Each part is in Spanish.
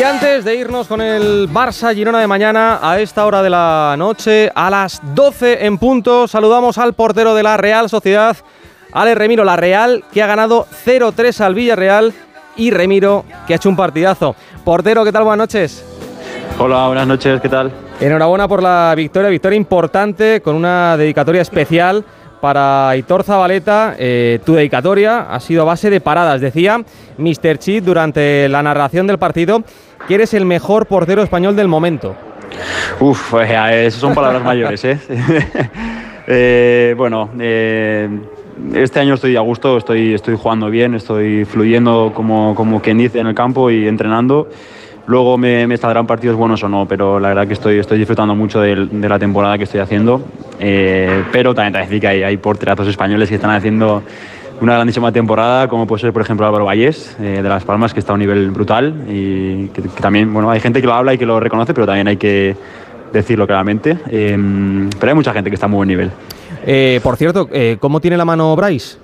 Y antes de irnos con el Barça Girona de mañana, a esta hora de la noche, a las 12 en punto, saludamos al portero de la Real Sociedad, Ale Remiro, la Real, que ha ganado 0-3 al Villarreal, y Remiro, que ha hecho un partidazo. Portero, ¿qué tal? Buenas noches. Hola, buenas noches, ¿qué tal? Enhorabuena por la victoria, victoria importante, con una dedicatoria especial para Hitor Zabaleta, eh, tu dedicatoria ha sido a base de paradas. Decía Mr. Chit durante la narración del partido que eres el mejor portero español del momento. Uf, pues, esas son palabras mayores, ¿eh? eh bueno, eh, este año estoy a gusto, estoy, estoy jugando bien, estoy fluyendo como, como quien dice en el campo y entrenando. Luego me, me saldrán partidos buenos o no, pero la verdad que estoy, estoy disfrutando mucho de, la temporada que estoy haciendo. Eh, pero también te decir que hay, hay porterazos españoles que están haciendo una grandísima temporada, como puede ser, por ejemplo, Álvaro Vallés, eh, de Las Palmas, que está a un nivel brutal y que, también, bueno, hay gente que lo habla y que lo reconoce, pero también hay que decirlo claramente. Eh, pero hay mucha gente que está a muy buen nivel. por cierto, ¿cómo tiene la mano Bryce?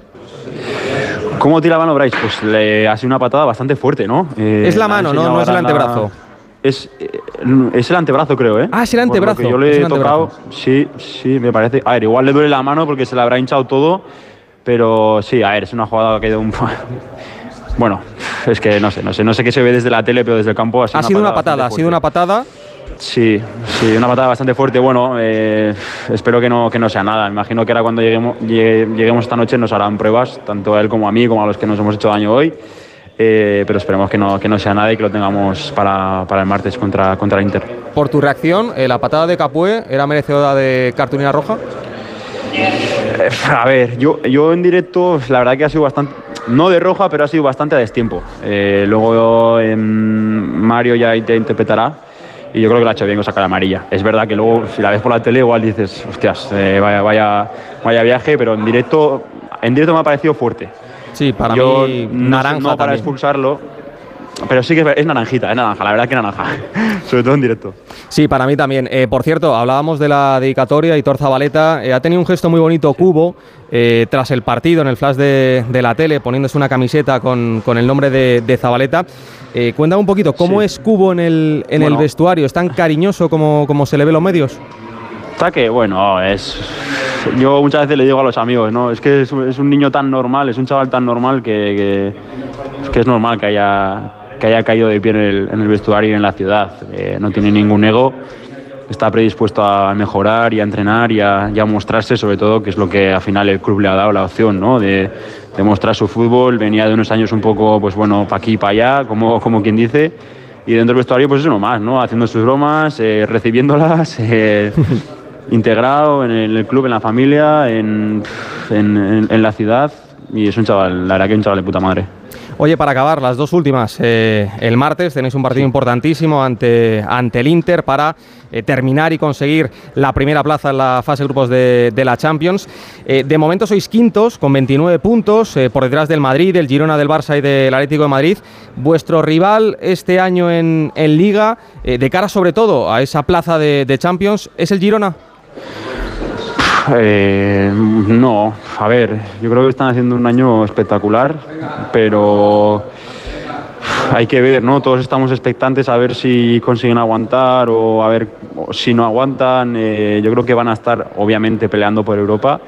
¿Cómo tira la mano Bryce? Pues le ha sido una patada bastante fuerte, ¿no? Eh, es la mano, ¿no? No es el antebrazo. Es, eh, es, el antebrazo, creo, ¿eh? Ah, es el antebrazo. yo le he tocado, sí, sí, me parece. A ver, igual le duele la mano porque se le habrá hinchado todo, pero sí, a ver, es una jugada que ha un. bueno, es que no sé, no sé, no sé qué se ve desde la tele, pero desde el campo ha sido, ha sido una patada. Ha sido una patada Sí, sí, una patada bastante fuerte. Bueno, eh, espero que no, que no sea nada. Imagino que ahora cuando lleguemos, lleguemos esta noche nos harán pruebas, tanto a él como a mí, como a los que nos hemos hecho daño hoy. Eh, pero esperemos que no, que no sea nada y que lo tengamos para, para el martes contra, contra Inter. Por tu reacción, eh, ¿la patada de Capué era merecedora de cartulina roja? a ver, yo, yo en directo, la verdad que ha sido bastante, no de roja, pero ha sido bastante a destiempo. luego Mario ya te interpretará y yo creo que lo ha hecho bien con sacar la amarilla. Es verdad que luego, si la ves por la tele, igual dices, hostias, eh, vaya, vaya, vaya viaje, pero en directo, en directo me ha parecido fuerte. Sí, para mí, naranja. No para expulsarlo, pero sí que es naranjita, es naranja, la verdad que naranja, sobre todo en directo. Sí, para mí también. Eh, por cierto, hablábamos de la dedicatoria y Torza eh, ha tenido un gesto muy bonito Cubo eh, tras el partido en el flash de, la tele, poniéndose una camiseta con, el nombre de, Zabaleta. cuéntame un poquito, ¿cómo es Cubo en el, en el vestuario? ¿Es tan cariñoso como, como se le ve en los medios? Está que, bueno, es. Yo muchas veces le digo a los amigos, ¿no? Es que es, un niño tan normal, es un chaval tan normal que, que es normal que haya que haya caído de pie en el, vestuario y en la ciudad. Eh, no tiene ningún ego, está predispuesto a mejorar y a entrenar y a, mostrarse, sobre todo, que es lo que al final el club le ha dado la opción, ¿no? De, mostrar su fútbol. Venía de unos años un poco, pues bueno, para aquí y para allá, como, como quien dice. Y dentro del vestuario, pues eso más, ¿no? Haciendo sus bromas, eh, recibiéndolas, eh, integrado en el, club, en la familia, en, en la ciudad. Y es un chaval, la verdad que es un chaval de puta madre. Oye, para acabar, las dos últimas. Eh, el martes tenéis un partido importantísimo ante, ante el Inter para eh, terminar y conseguir la primera plaza en la fase de grupos de, la Champions. Eh, de momento sois quintos con 29 puntos por detrás del Madrid, del Girona, del Barça y del Atlético de Madrid. Vuestro rival este año en, Liga, de cara sobre todo a esa plaza de, de Champions, ¿es el Girona? Eh, no, a ver, yo creo que están haciendo un año espectacular, pero hay que ver, ¿no? Todos estamos expectantes a ver si consiguen aguantar o a ver si no aguantan. Eh, yo creo que van a estar, obviamente, peleando por Europa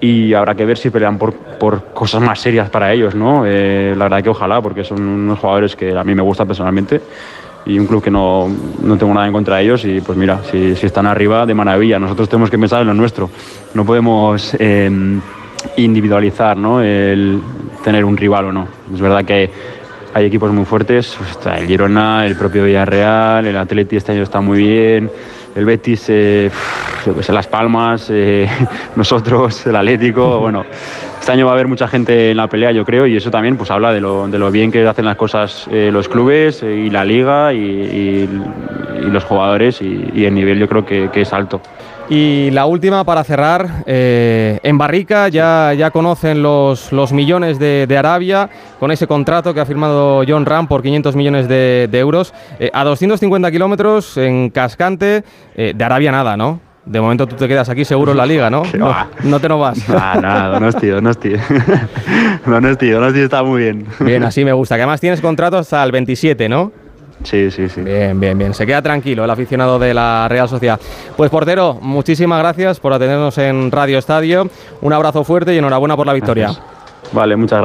y habrá que ver si pelean por, por cosas más serias para ellos, ¿no? Eh, la verdad que ojalá, porque son unos jugadores que a mí me gustan personalmente y un club que no, no, tengo nada en contra de ellos y pues mira, si, si, están arriba, de maravilla. Nosotros tenemos que pensar en lo nuestro. No podemos em, individualizar ¿no? el tener un rival o no. Es verdad que hay equipos muy fuertes, pues el Girona, el propio Villarreal, el Atleti este año está muy bien, el Betis, eh, pues Las Palmas, eh, nosotros, el Atlético, bueno este año va a haber mucha gente en la pelea, yo creo, y eso también pues habla de lo, de lo bien que hacen las cosas eh, los clubes eh, y la liga y, los jugadores y, el nivel yo creo que, es alto. Y la última para cerrar, eh, en Barrica ya, ya conocen los, los millones de, Arabia con ese contrato que ha firmado John Ram por 500 millones de, euros. a 250 kilómetros en Cascante, de Arabia nada, ¿no? De momento tú te quedas aquí seguro en la liga, ¿no? No, no te no vas. Ah, nada, Donosti, Donosti. Donosti, Donosti está muy bien. Bien, así me gusta. Que además tienes contrato hasta el 27, ¿no? Sí, sí, sí. Bien, bien, bien. Se queda tranquilo el aficionado de la Real Sociedad. Pues portero, muchísimas gracias por atendernos en Radio Estadio. Un abrazo fuerte y enhorabuena por la victoria. Vale, muchas gracias.